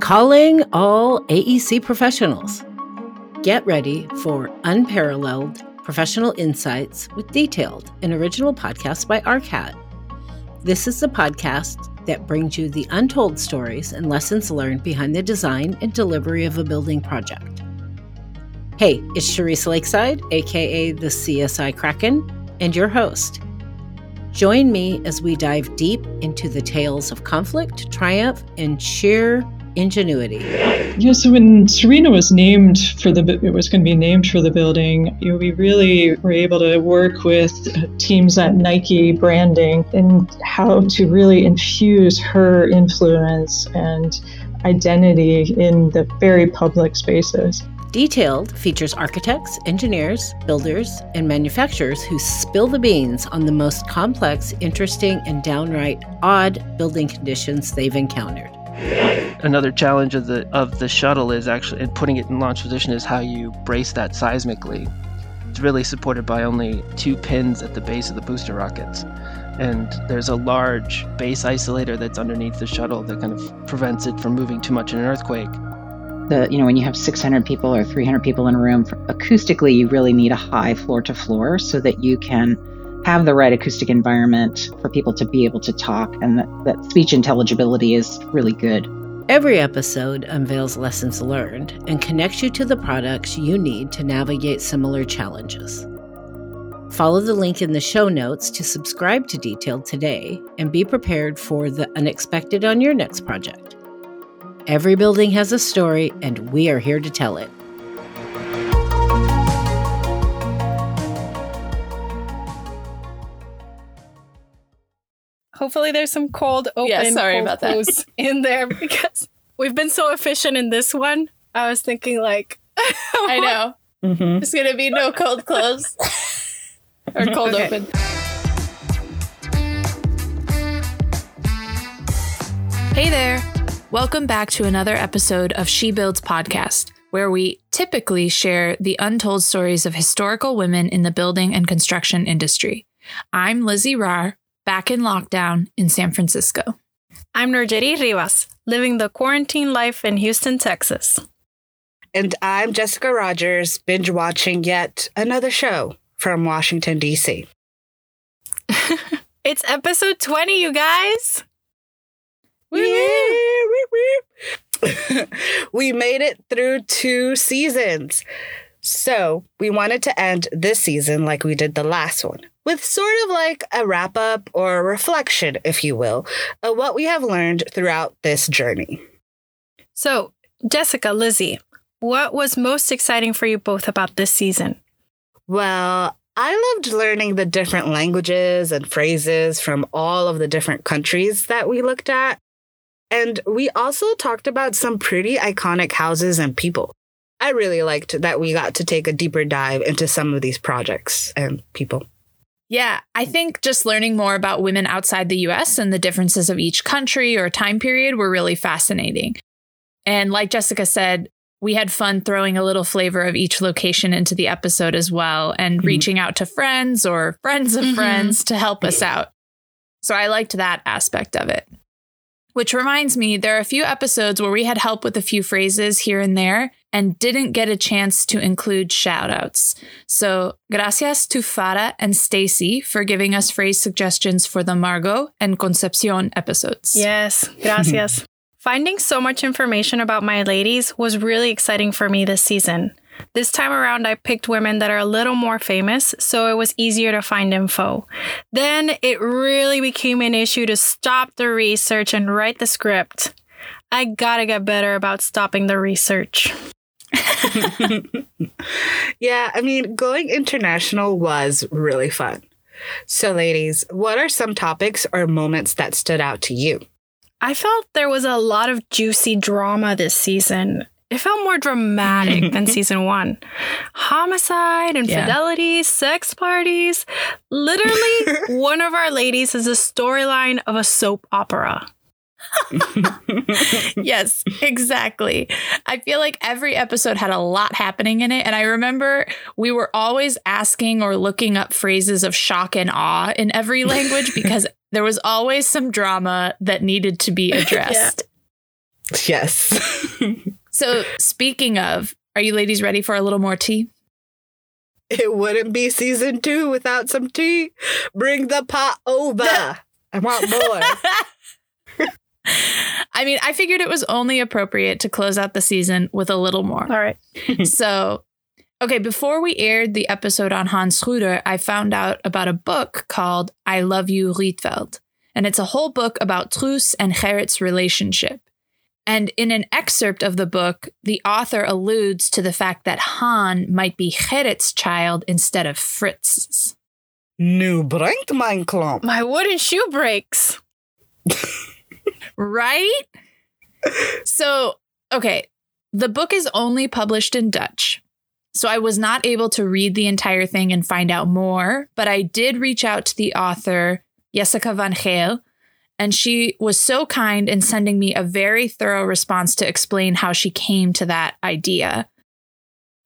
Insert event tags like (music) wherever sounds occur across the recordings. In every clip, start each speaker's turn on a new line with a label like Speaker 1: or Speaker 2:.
Speaker 1: Calling all AEC professionals. Get ready for unparalleled professional insights with detailed and original podcasts by ARCAT. This is the podcast that brings you the untold stories and lessons learned behind the design and delivery of a building project. Hey, it's Charisse Lakeside, aka the CSI Kraken, and your host. Join me as we dive deep into the tales of conflict, triumph, and sheer ingenuity.
Speaker 2: Yeah, so when Serena was named for the, it was going to be named for the building, you know, we really were able to work with uh, teams at Nike branding and how to really infuse her influence and identity in the very public spaces.
Speaker 1: Detailed features architects, engineers, builders, and manufacturers who spill the beans on the most complex, interesting, and downright odd building conditions they've encountered.
Speaker 3: Another challenge of the of the shuttle is actually and putting it in launch position is how you brace that seismically. It's really supported by only two pins at the base of the booster rockets. And there's a large base isolator that's underneath the shuttle that kind of prevents it from moving too much in an earthquake
Speaker 4: the you know when you have 600 people or 300 people in a room acoustically you really need a high floor to floor so that you can have the right acoustic environment for people to be able to talk and that, that speech intelligibility is really good.
Speaker 1: Every episode unveils lessons learned and connects you to the products you need to navigate similar challenges. Follow the link in the show notes to subscribe to detailed today and be prepared for the unexpected on your next project Every building has a story, and we are here to tell it.
Speaker 5: Hopefully, there's some cold open.
Speaker 6: Yeah, sorry about that. (laughs)
Speaker 5: in there because we've been so efficient in this one. I was thinking like, (laughs)
Speaker 6: I know. Mm-hmm. It's gonna be no cold close (laughs) or cold okay. open. Hey there. Welcome back to another episode of She Builds podcast, where we typically share the untold stories of historical women in the building and construction industry. I'm Lizzie Rar, back in lockdown in San Francisco.
Speaker 5: I'm Nurjeri Rivas, living the quarantine life in Houston, Texas.
Speaker 7: And I'm Jessica Rogers, binge watching yet another show from Washington, D.C. (laughs)
Speaker 5: it's episode 20, you guys. (laughs)
Speaker 7: we made it through two seasons. So we wanted to end this season like we did the last one, with sort of like a wrap up or a reflection, if you will, of what we have learned throughout this journey.
Speaker 5: So, Jessica, Lizzie, what was most exciting for you both about this season?
Speaker 7: Well, I loved learning the different languages and phrases from all of the different countries that we looked at. And we also talked about some pretty iconic houses and people. I really liked that we got to take a deeper dive into some of these projects and people.
Speaker 6: Yeah, I think just learning more about women outside the US and the differences of each country or time period were really fascinating. And like Jessica said, we had fun throwing a little flavor of each location into the episode as well and mm-hmm. reaching out to friends or friends of mm-hmm. friends to help us out. So I liked that aspect of it. Which reminds me, there are a few episodes where we had help with a few phrases here and there and didn't get a chance to include shoutouts. So, gracias to Farah and Stacy for giving us phrase suggestions for the Margot and Concepcion episodes.
Speaker 5: Yes, gracias. (laughs) Finding so much information about my ladies was really exciting for me this season. This time around, I picked women that are a little more famous, so it was easier to find info. Then it really became an issue to stop the research and write the script. I gotta get better about stopping the research. (laughs)
Speaker 7: yeah, I mean, going international was really fun. So, ladies, what are some topics or moments that stood out to you?
Speaker 5: I felt there was a lot of juicy drama this season. It felt more dramatic than (laughs) season one. Homicide, infidelity, yeah. sex parties. Literally, (laughs) one of our ladies is a storyline of a soap opera. (laughs)
Speaker 6: yes, exactly. I feel like every episode had a lot happening in it. And I remember we were always asking or looking up phrases of shock and awe in every language because there was always some drama that needed to be addressed.
Speaker 7: Yes.
Speaker 6: So, speaking of, are you ladies ready for a little more tea?
Speaker 7: it wouldn't be season two without some tea. Bring the pot over. I want more. (laughs)
Speaker 6: I mean, I figured it was only appropriate to close out the season with a little more.
Speaker 5: All right. (laughs) (laughs)
Speaker 6: so, okay, before we aired the episode on Hans Schroeder, I found out about a book called I Love You, Rietveld. And it's a whole book about Truus and Gerrit's relationship. And in an excerpt of the book, the author alludes to the fact that Han might be Gerrit's child instead of Fritz's.
Speaker 7: Nu breekt mijn klomp.
Speaker 5: My wooden shoe breaks. (laughs)
Speaker 6: Right? so, okay, the book is only published in Dutch. So I was not able to read the entire thing and find out more, but I did reach out to the author, Jessica van Geel, and she was so kind in sending me a very thorough response to explain how she came to that idea.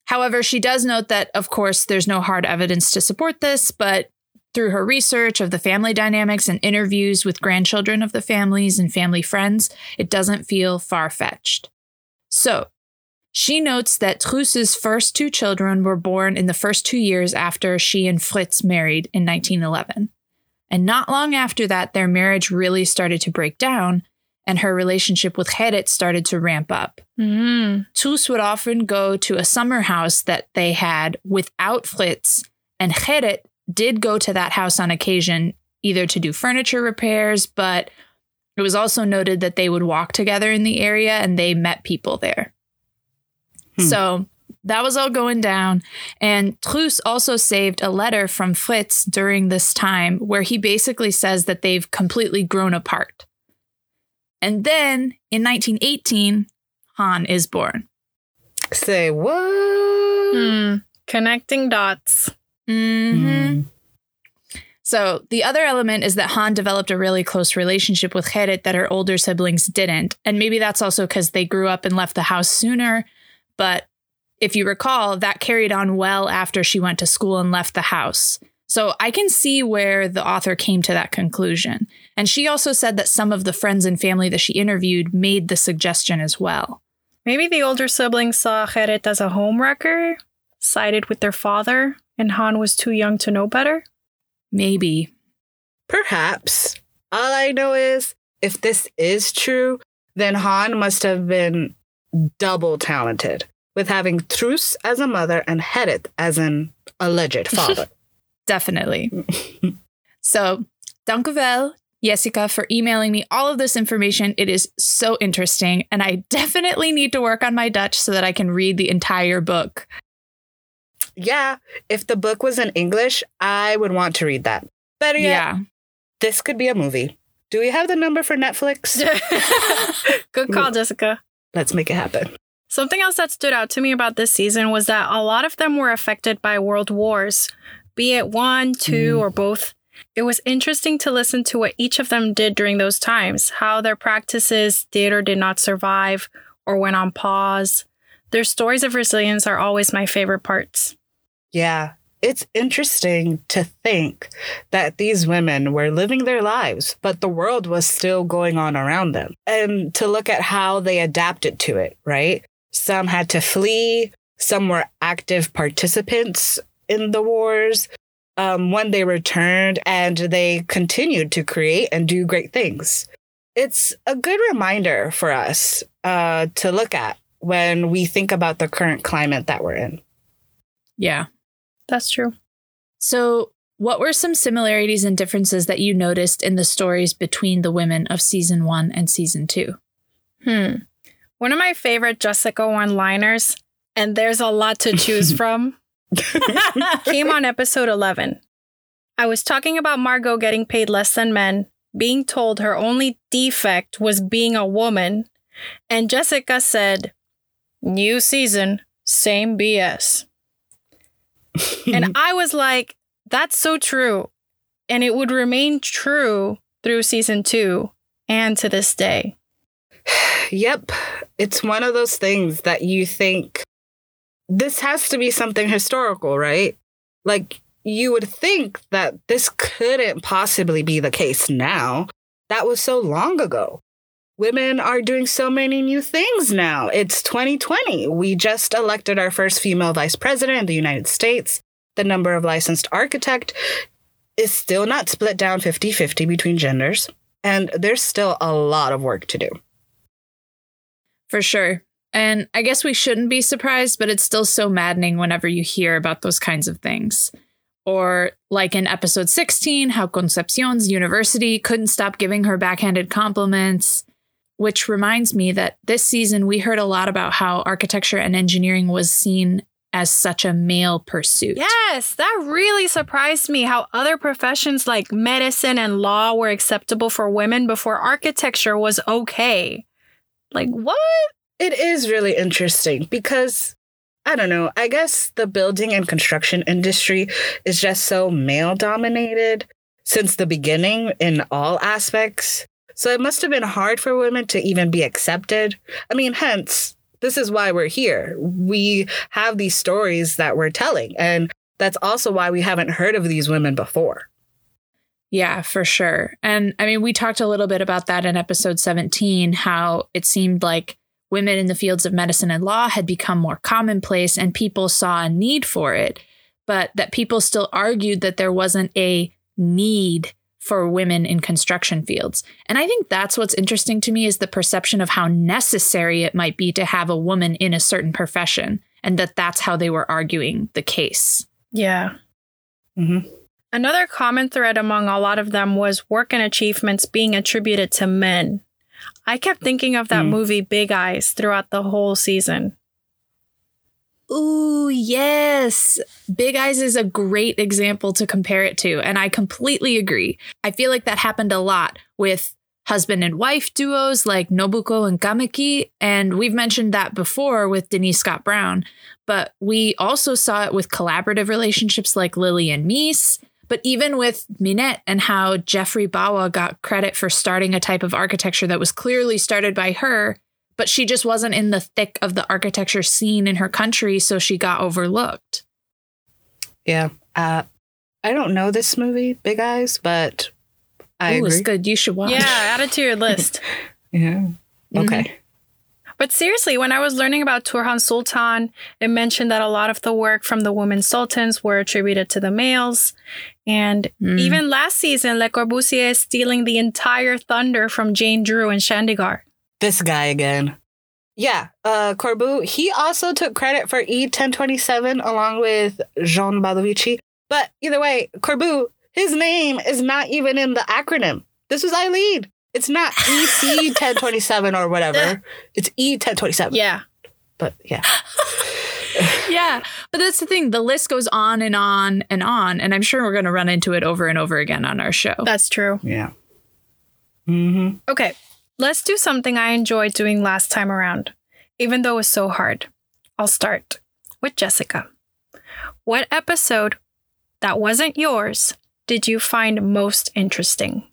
Speaker 6: However, she does note that, of course, there's no hard evidence to support this, but through her research of the family dynamics and interviews with grandchildren of the families and family friends, it doesn't feel far fetched. So, she notes that Truus's first two children were born in the first two years after she and Fritz married in 1911. And not long after that, their marriage really started to break down, and her relationship with Gerrit started to ramp up.
Speaker 5: Mm.
Speaker 6: Truus would often go to a summer house that they had without Fritz, and Gerrit did go to that house on occasion, either to do furniture repairs, but it was also noted that they would walk together in the area and they met people there.
Speaker 7: Hmm.
Speaker 6: So that was all going down. And Truus also saved a letter from Fritz during this time where he basically says that they've completely grown apart. And then in 1918, Han is born.
Speaker 7: Say what?
Speaker 5: Hmm. Connecting dots.
Speaker 6: Mm-hmm. So the other element is that Han developed a really close relationship with Gerrit that her older siblings didn't. And maybe that's also because they grew up and left the house sooner. But if you recall, that carried on well after she went to school and left the house. So I can see where the author came to that conclusion. And she also said that some of the friends and family that she interviewed made the suggestion as well.
Speaker 5: Maybe the older siblings saw Gerrit as a homewrecker, sided with their father, and Han was too young to know better.
Speaker 6: Maybe.
Speaker 7: Perhaps. All I know is if this is true, then Han must have been double talented with having Truus as a mother and Gerrit as an alleged (laughs) father.
Speaker 6: Definitely. so, dank u wel, Jessica, for emailing me all of this information. It is so interesting, and I definitely need to work on my Dutch so that I can read the entire book.
Speaker 7: yeah, if the book was in English, I would want to read that. Better yet,
Speaker 6: Yeah.
Speaker 7: this could be a movie. Do we have the number for Netflix? (laughs)
Speaker 5: Good call, (laughs) Jessica.
Speaker 7: Let's make it happen.
Speaker 5: Something else that stood out to me about this season was that a lot of them were affected by world wars, be it one, two, mm. or both. It was interesting to listen to what each of them did during those times, how their practices did or did not survive or went on pause. Their stories of resilience are always my favorite parts.
Speaker 7: Yeah, it's interesting to think that these women were living their lives, but the world was still going on around them. And to look at how they adapted to it, right? Some had to flee, some were active participants in the wars. Um, when they returned and they continued to create and do great things. It's a good reminder for us uh, to look at when we think about the current climate that we're in.
Speaker 6: Yeah.
Speaker 5: That's true.
Speaker 6: So, what were some similarities and differences that you noticed in the stories between the women of season one and season two?
Speaker 5: Hmm. One of my favorite Jessica one liners, and there's a lot to choose (laughs) from, (laughs) came on episode 11. I was talking about Margot getting paid less than men, being told her only defect was being a woman, and Jessica said, New season, same BS. and (laughs) I was like, that's so true. And it would remain true through season two and to this day.
Speaker 7: Yep. It's one of those things that you think this has to be something historical, right? Like you would think that this couldn't possibly be the case now. That was so long ago. Women are doing so many new things now. It's 2020. We just elected our first female vice president in the United States. The number of licensed architect is still not split down 50 50 between genders. And there's still a lot of work to do.
Speaker 6: For sure. And I guess we shouldn't be surprised, but it's still so maddening whenever you hear about those kinds of things. Or, like in episode 16, how Concepcion's university couldn't stop giving her backhanded compliments. Which reminds me that this season we heard a lot about how architecture and engineering was seen as such a male pursuit.
Speaker 5: Yes, that really surprised me how other professions like medicine and law were acceptable for women before architecture was okay. Like, what?
Speaker 7: It is really interesting because I don't know. I guess the building and construction industry is just so male dominated since the beginning in all aspects. So it must have been hard for women to even be accepted. I mean, hence, this is why we're here. We have these stories that we're telling. And that's also why we haven't heard of these women before.
Speaker 6: Yeah, for sure. And I mean, we talked a little bit about that in episode 17, how it seemed like Women in the fields of medicine and law had become more commonplace and people saw a need for it, but that people still argued that there wasn't a need for women in construction fields. And I think that's what's interesting to me is the perception of how necessary it might be to have a woman in a certain profession and that that's how they were arguing the case.
Speaker 5: Yeah.
Speaker 7: Mm-hmm.
Speaker 5: Another common thread among a lot of them was work and achievements being attributed to men. I kept thinking of that mm. movie Big Eyes throughout the whole season.
Speaker 6: Ooh, yes. Big Eyes is a great example to compare it to, and I completely agree. I feel like that happened a lot with husband and wife duos like Nobuko and Kameki, and we've mentioned that before with Denise Scott Brown, but we also saw it with collaborative relationships like Lily and Mies, but even with Minette and how Geoffrey Bawa got credit for starting a type of architecture that was clearly started by her, but she just wasn't in the thick of the architecture scene in her country, so she got overlooked.
Speaker 7: Yeah. Uh, I don't know this movie, Big Eyes, but I
Speaker 6: Ooh, it's good. You should watch.
Speaker 5: Yeah, add it to your list. (laughs)
Speaker 7: yeah. Okay. Mm-hmm.
Speaker 5: But seriously, when I was learning about Turhan Sultan, it mentioned that a lot of the work from the women sultans were attributed to the males. And mm. even last season, Le Corbusier is stealing the entire thunder from Jane Drew and Chandigarh.
Speaker 7: This guy again. Yeah, uh, Corbu, he also took credit for E1027 along with Jean Badovici. But either way, Corbu, his name is not even in the acronym. This was I lead. It's not EC 1027 or whatever. It's E 1027.
Speaker 5: Yeah.
Speaker 7: But yeah. (laughs)
Speaker 6: yeah. But that's the thing. The list goes on and on and on. And I'm sure we're going to run into it over and over again on our show.
Speaker 5: That's true.
Speaker 7: Yeah. Mm-hmm.
Speaker 5: Okay. Let's do something I enjoyed doing last time around, even though it was so hard. I'll start with Jessica. What episode that wasn't yours did you find most interesting?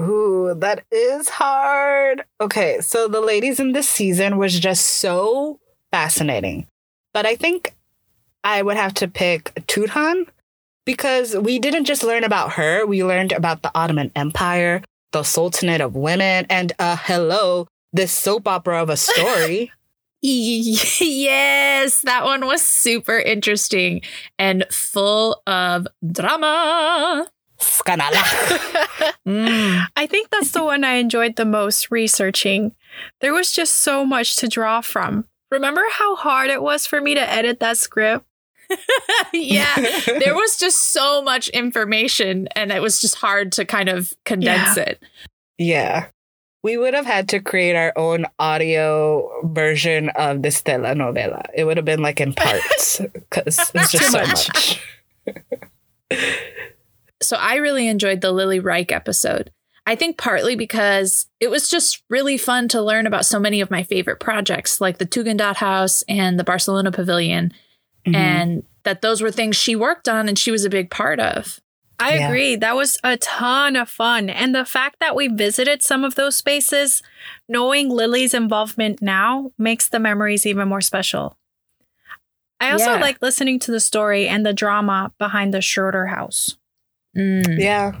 Speaker 7: Ooh, that is hard. Okay, so the ladies in this season was just so fascinating. But I think I would have to pick Turhan because we didn't just learn about her, we learned about the Ottoman Empire, the Sultanate of Women, and uh hello, this soap opera of a story. (laughs)
Speaker 6: yes, that one was super interesting and full of drama. (laughs)
Speaker 5: mm. I think that's the one I enjoyed the most researching. There was just so much to draw from. Remember how hard it was for me to edit that script? (laughs)
Speaker 6: yeah, there was just so much information and it was just hard to kind of condense
Speaker 7: yeah.
Speaker 6: it.
Speaker 7: Yeah. We would have had to create our own audio version of this telenovela. It would have been like in parts (laughs) because it's just so much.
Speaker 6: So I really enjoyed the Lily Reich episode. I think partly because it was just really fun to learn about so many of my favorite projects, like the Tugendhat House and the Barcelona Pavilion, mm-hmm. and that those were things she worked on and she was a big part of.
Speaker 5: I yeah. agree. That was a ton of fun. And the fact that we visited some of those spaces, knowing Lily's involvement now, makes the memories even more special. I also
Speaker 6: Yeah.
Speaker 5: like listening to the story and the drama behind the Schroeder house.
Speaker 6: Mm.
Speaker 7: Yeah.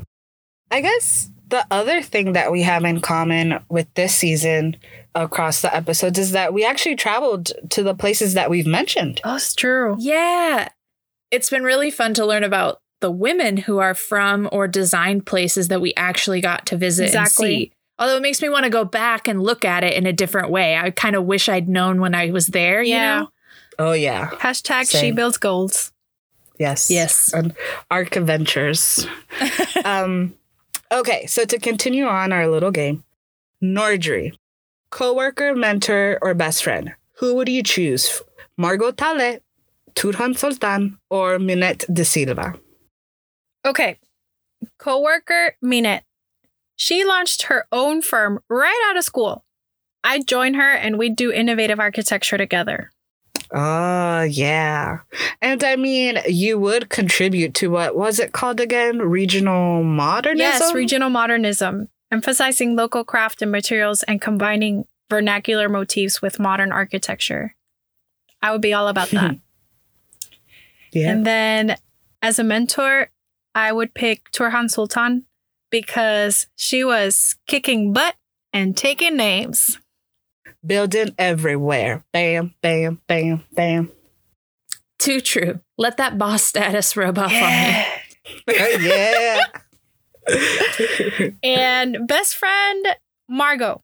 Speaker 7: I guess the other thing that we have in common with this season across the episodes is that we actually traveled to the places that we've mentioned.
Speaker 5: Oh, it's true.
Speaker 6: Yeah. It's been really fun to learn about the women who are from or designed places that we actually got to visit
Speaker 5: Exactly.
Speaker 6: and see. Although it makes me want to go back and look at it in a different way. I kind of wish I'd known when I was there,
Speaker 5: Yeah.
Speaker 6: you know?
Speaker 7: Oh, yeah.
Speaker 5: Hashtag she builds goals.
Speaker 7: Yes.
Speaker 6: Yes.
Speaker 7: And Arc Adventures. (laughs) um, okay, so to continue on our little game, Nordry, coworker, mentor, or best friend. Who would you choose? Margot Taulé, Turhan Sultan, or Minette de Silva?
Speaker 5: Okay. Coworker Minette. She launched her own firm right out of school. I'd join her and we'd do innovative architecture together.
Speaker 7: Oh, yeah. And I mean, you would contribute to what was it called again? Regional modernism?
Speaker 5: Yes, regional modernism, emphasizing local craft and materials and combining vernacular motifs with modern architecture. I would be all about that. (laughs)
Speaker 7: Yeah.
Speaker 5: And then as a mentor, I would pick Turhan Sultan because she was kicking butt and taking names.
Speaker 7: Building everywhere. Bam, bam, bam, bam.
Speaker 6: Too true. Let that boss status rub off on me.
Speaker 7: yeah. (laughs)
Speaker 5: and best friend Margot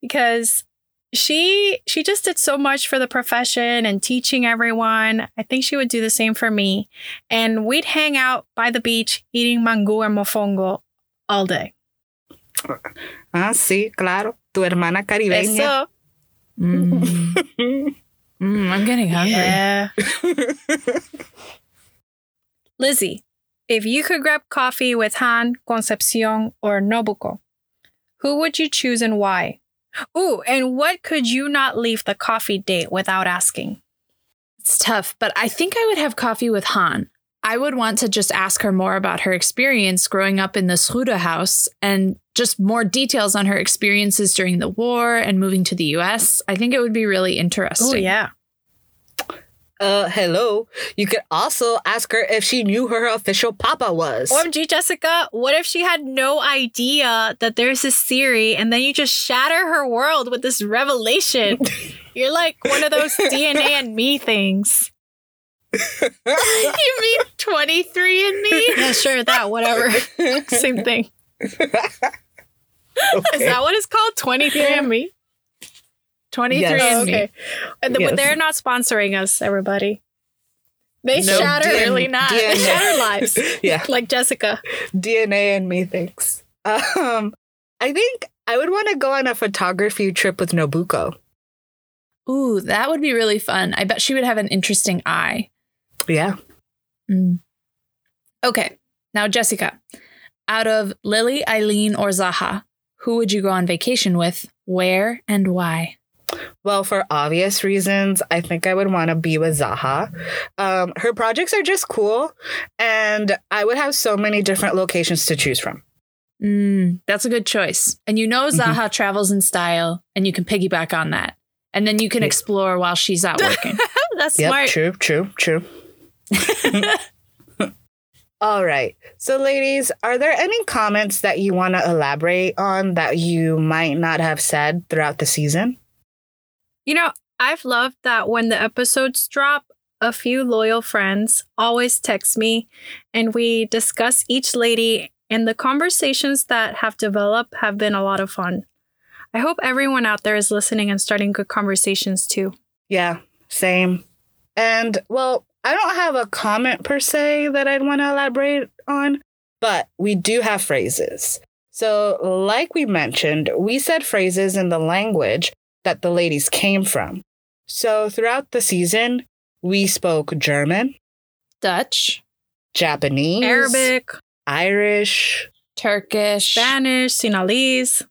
Speaker 5: because she she just did so much for the profession and teaching everyone. I think she would do the same for me. And we'd hang out by the beach eating mango and mofongo all day.
Speaker 7: ah, sí, claro. Tu hermana caribeña.
Speaker 5: Eso.
Speaker 6: Mm. Mm, I'm getting hungry.
Speaker 5: Yeah. Lizzie, if you could grab coffee with Han, Concepcion, or Nobuko, who would you choose and why? Ooh, and what could you not leave the coffee date without asking?
Speaker 6: It's tough, but I think I would have coffee with Han. I would want to just ask her more about her experience growing up in the Schroeder house and just more details on her experiences during the war and moving to the US. I think it would be really interesting.
Speaker 5: Oh, yeah.
Speaker 7: Uh, hello. You could also ask her if she knew who her official papa was.
Speaker 5: OMG, Jessica, what if she had no idea that there's this theory and then you just shatter her world with this revelation? (laughs) You're like one of those (laughs) DNA and me things. (laughs)
Speaker 6: you mean 23 and me?
Speaker 5: Yeah, sure, that, whatever. (laughs) Same thing. (laughs) Is that what it's called? 23 and me?
Speaker 6: 23
Speaker 7: Yes.
Speaker 6: and
Speaker 5: Oh,
Speaker 6: me.
Speaker 5: okay. And
Speaker 7: Yes.
Speaker 5: They're not sponsoring us, everybody. They
Speaker 6: No,
Speaker 5: shatter
Speaker 6: really not.
Speaker 5: They shatter lives.
Speaker 7: yeah,
Speaker 5: Like Jessica.
Speaker 7: DNA and me thinks. Um, I think I would want to go on a photography trip with Nobuko.
Speaker 6: Ooh, that would be really fun. I bet she would have an interesting eye.
Speaker 7: Yeah.
Speaker 6: Mm. Okay, now Jessica, out of Lily, Eileen, or Zaha, who would you go on vacation with? Where and why?
Speaker 7: Well, for obvious reasons, I think I would want to be with Zaha. Um, her projects are just cool, and I would have so many different locations to choose from.
Speaker 6: Mm, that's a good choice. And you know
Speaker 7: Mhm.
Speaker 6: Zaha travels in style, and you can piggyback on that. And then you can explore while she's out working. (laughs)
Speaker 5: That's
Speaker 7: Yep,
Speaker 5: smart.
Speaker 7: true, true, true. (laughs) All right. So, ladies, are there any comments that you want to elaborate on that you might not have said throughout the season?
Speaker 5: You know, I've loved that when the episodes drop, a few loyal friends always text me and we discuss each lady, and the conversations that have developed have been a lot of fun. I hope everyone out there is listening and starting good conversations too.
Speaker 7: Yeah, same. And well, I don't have a comment per se that I'd want to elaborate on, but we do have phrases. So, like we mentioned, we said phrases in the language that the ladies came from. So, throughout the season, we spoke German,
Speaker 6: Dutch,
Speaker 7: Japanese,
Speaker 5: Arabic,
Speaker 7: Irish,
Speaker 6: Turkish,
Speaker 5: Spanish, Sinhalese.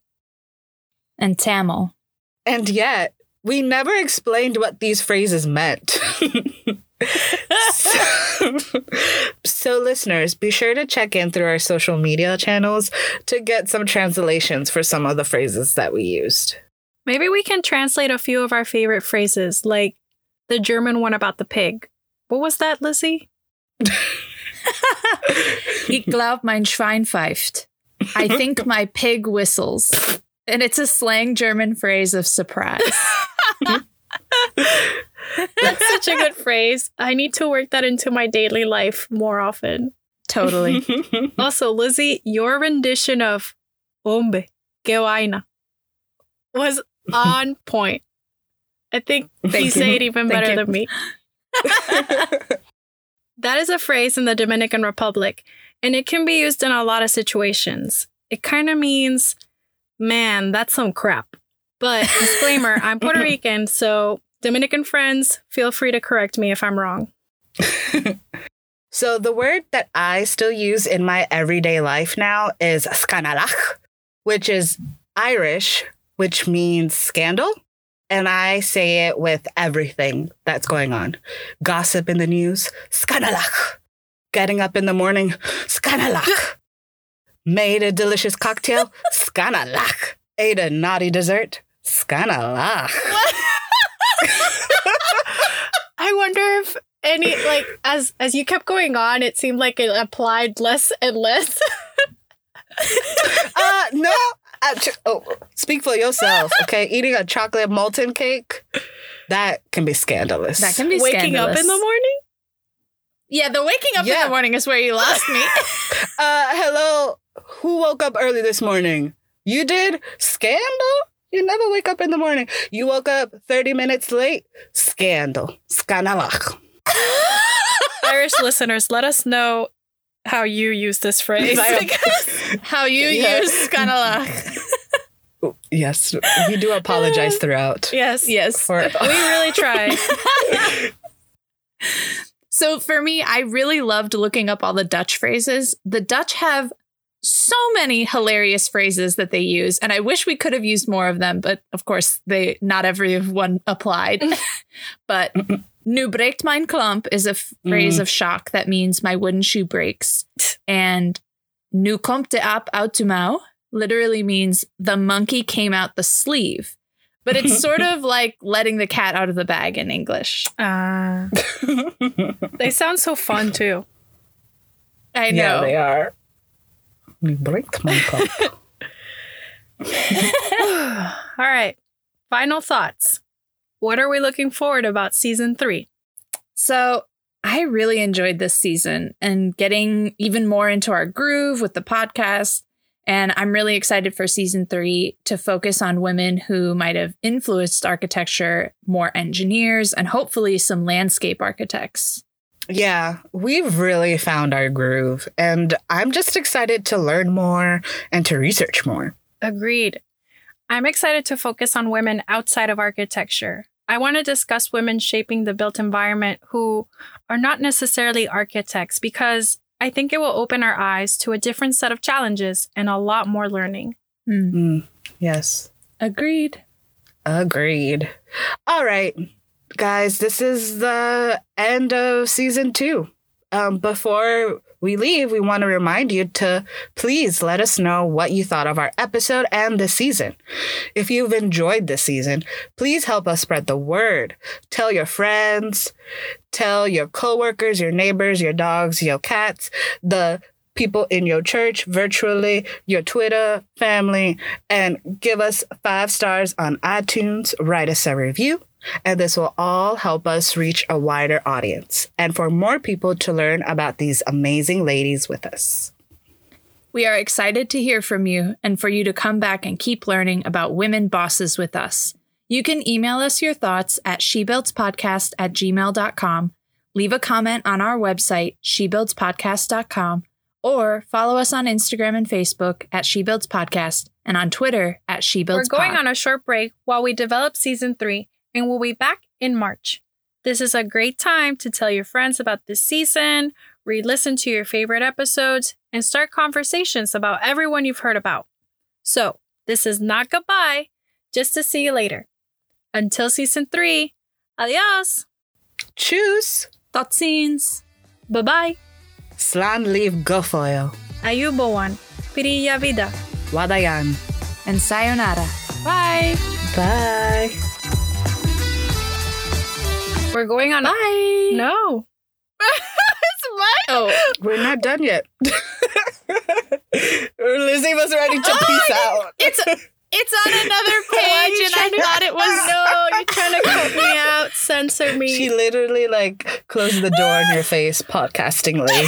Speaker 6: and Tamil.
Speaker 7: and yet we never explained what these phrases meant. (laughs) so, (laughs) so, listeners, be sure to check in through our social media channels to get some translations for some of the phrases that we used.
Speaker 5: Maybe we can translate a few of our favorite phrases like the German one about the pig. What was that, Lizzie? (laughs)
Speaker 6: Ich glaub mein Schwein pfeift. I think my pig whistles. And it's a slang German phrase of surprise. (laughs) (laughs)
Speaker 5: That's such a good phrase. I need to work that into my daily life more often.
Speaker 6: Totally. (laughs)
Speaker 5: Also, Lizzie, your rendition of Hombre, que vaina was on (laughs) point. I think
Speaker 6: Thank
Speaker 5: you say it even
Speaker 6: Thank
Speaker 5: better
Speaker 6: you.
Speaker 5: than me. That is a phrase in the Dominican Republic, and it can be used in a lot of situations. It kind of means, man, that's some crap. But disclaimer, I'm Puerto (laughs) Rican, so Dominican friends, feel free to correct me if I'm wrong. (laughs)
Speaker 7: So the word that I still use in my everyday life now is scannalach, which is Irish, which means scandal. And I say it with everything that's going on. Gossip in the news, scannalach. Getting up in the morning, scannalach. (laughs) Made a delicious cocktail, scannalach. Ate a naughty dessert, scannalach. (laughs)
Speaker 5: I wonder if any like as as you kept going on, it seemed like it applied less and less. (laughs)
Speaker 7: Uh, no. Uh, ch- oh, speak for yourself, okay? Eating a chocolate molten cake, that can be scandalous.
Speaker 6: That can be
Speaker 5: Waking up in the morning.
Speaker 6: Yeah, the waking up in the morning is where you lost me. (laughs)
Speaker 7: Uh, hello. Who woke up early this morning? You did? Scandal? You never wake up in the morning. You woke up 30 minutes late? Scandal. Scandalach. (laughs)
Speaker 5: Irish listeners, let us know how you use this phrase. (laughs) (laughs)
Speaker 6: How you
Speaker 7: Yeah.
Speaker 6: use scannalach.
Speaker 7: Oh, yes, we do apologize throughout.
Speaker 5: yes,
Speaker 6: Yes.
Speaker 7: For,
Speaker 5: we really try.
Speaker 6: So for me, I really loved looking up all the Dutch phrases. The Dutch have so many hilarious phrases that they use, and I wish we could have used more of them, but of course, they not every one applied. (laughs) but nu breekt mijn klomp is a phrase of shock that means my wooden shoe breaks. And nu komt de aap uit de mouw literally means the monkey came out the sleeve. But it's (laughs) sort of like letting the cat out of the bag in English.
Speaker 5: Uh, (laughs) they sound so fun too.
Speaker 6: I
Speaker 7: yeah,
Speaker 6: know.
Speaker 7: they are. We break my (laughs) cup.
Speaker 5: All right. Final thoughts. What are we looking forward about season three?
Speaker 6: So I really enjoyed this season and getting even more into our groove with the podcast. And I'm really excited for season three to focus on women who might have influenced architecture, more engineers, and hopefully some landscape architects.
Speaker 7: Yeah, we've really found our groove, and I'm just excited to learn more and to research more.
Speaker 5: Agreed. I'm excited to focus on women outside of architecture. I want to discuss women shaping the built environment who are not necessarily architects because I think it will open our eyes to a different set of challenges and a lot more learning.
Speaker 6: Hmm.
Speaker 7: Mm, yes,
Speaker 6: Agreed.
Speaker 7: agreed. All right, guys, this is the end of season two. Um, before we leave, we want to remind you to please let us know what you thought of our episode and the season. If you've enjoyed this season, please help us spread the word. Tell your friends, tell your coworkers, your neighbors, your dogs, your cats, the people in your church, virtually, your Twitter family, and give us five stars on iTunes. Write us a review. And this will all help us reach a wider audience and for more people to learn about these amazing ladies with us.
Speaker 6: We are excited to hear from you and for you to come back and keep learning about women bosses with us. You can email us your thoughts at shebuildspodcast at gmail.com, leave a comment on our website, shebuildspodcast.com, or follow us on Instagram and Facebook at shebuildspodcast and on Twitter at shebuildspod.
Speaker 5: We're going on a short break while we develop season three, and we'll be back in March. This is a great time to tell your friends about this season, re listen to your favorite episodes, and start conversations about everyone you've heard about. So, this is not goodbye, just to see you later. Until season three, adios!
Speaker 7: Choose
Speaker 6: Thought scenes.
Speaker 5: Bye bye!
Speaker 7: Slan Leaf Gufoil.
Speaker 5: Ayubowan, Pirilla Vida.
Speaker 7: Wadayan.
Speaker 6: And sayonara. Bye.
Speaker 7: Bye.
Speaker 5: We're going on.
Speaker 6: Bye.
Speaker 5: No. (laughs) it's mine.
Speaker 6: Oh,
Speaker 7: We're not done yet. (laughs) Lizzie was ready to oh, peace out.
Speaker 5: It's it's on (laughs) another page, and I thought it was no. You're trying to cut me out, censor me.
Speaker 7: She literally like closed the door in your face podcastingly.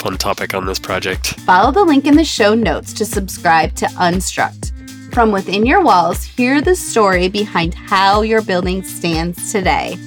Speaker 8: fun topic on this project.
Speaker 9: Follow the link in the show notes to subscribe to Unstruct. From within your walls, hear the story behind how your building stands today.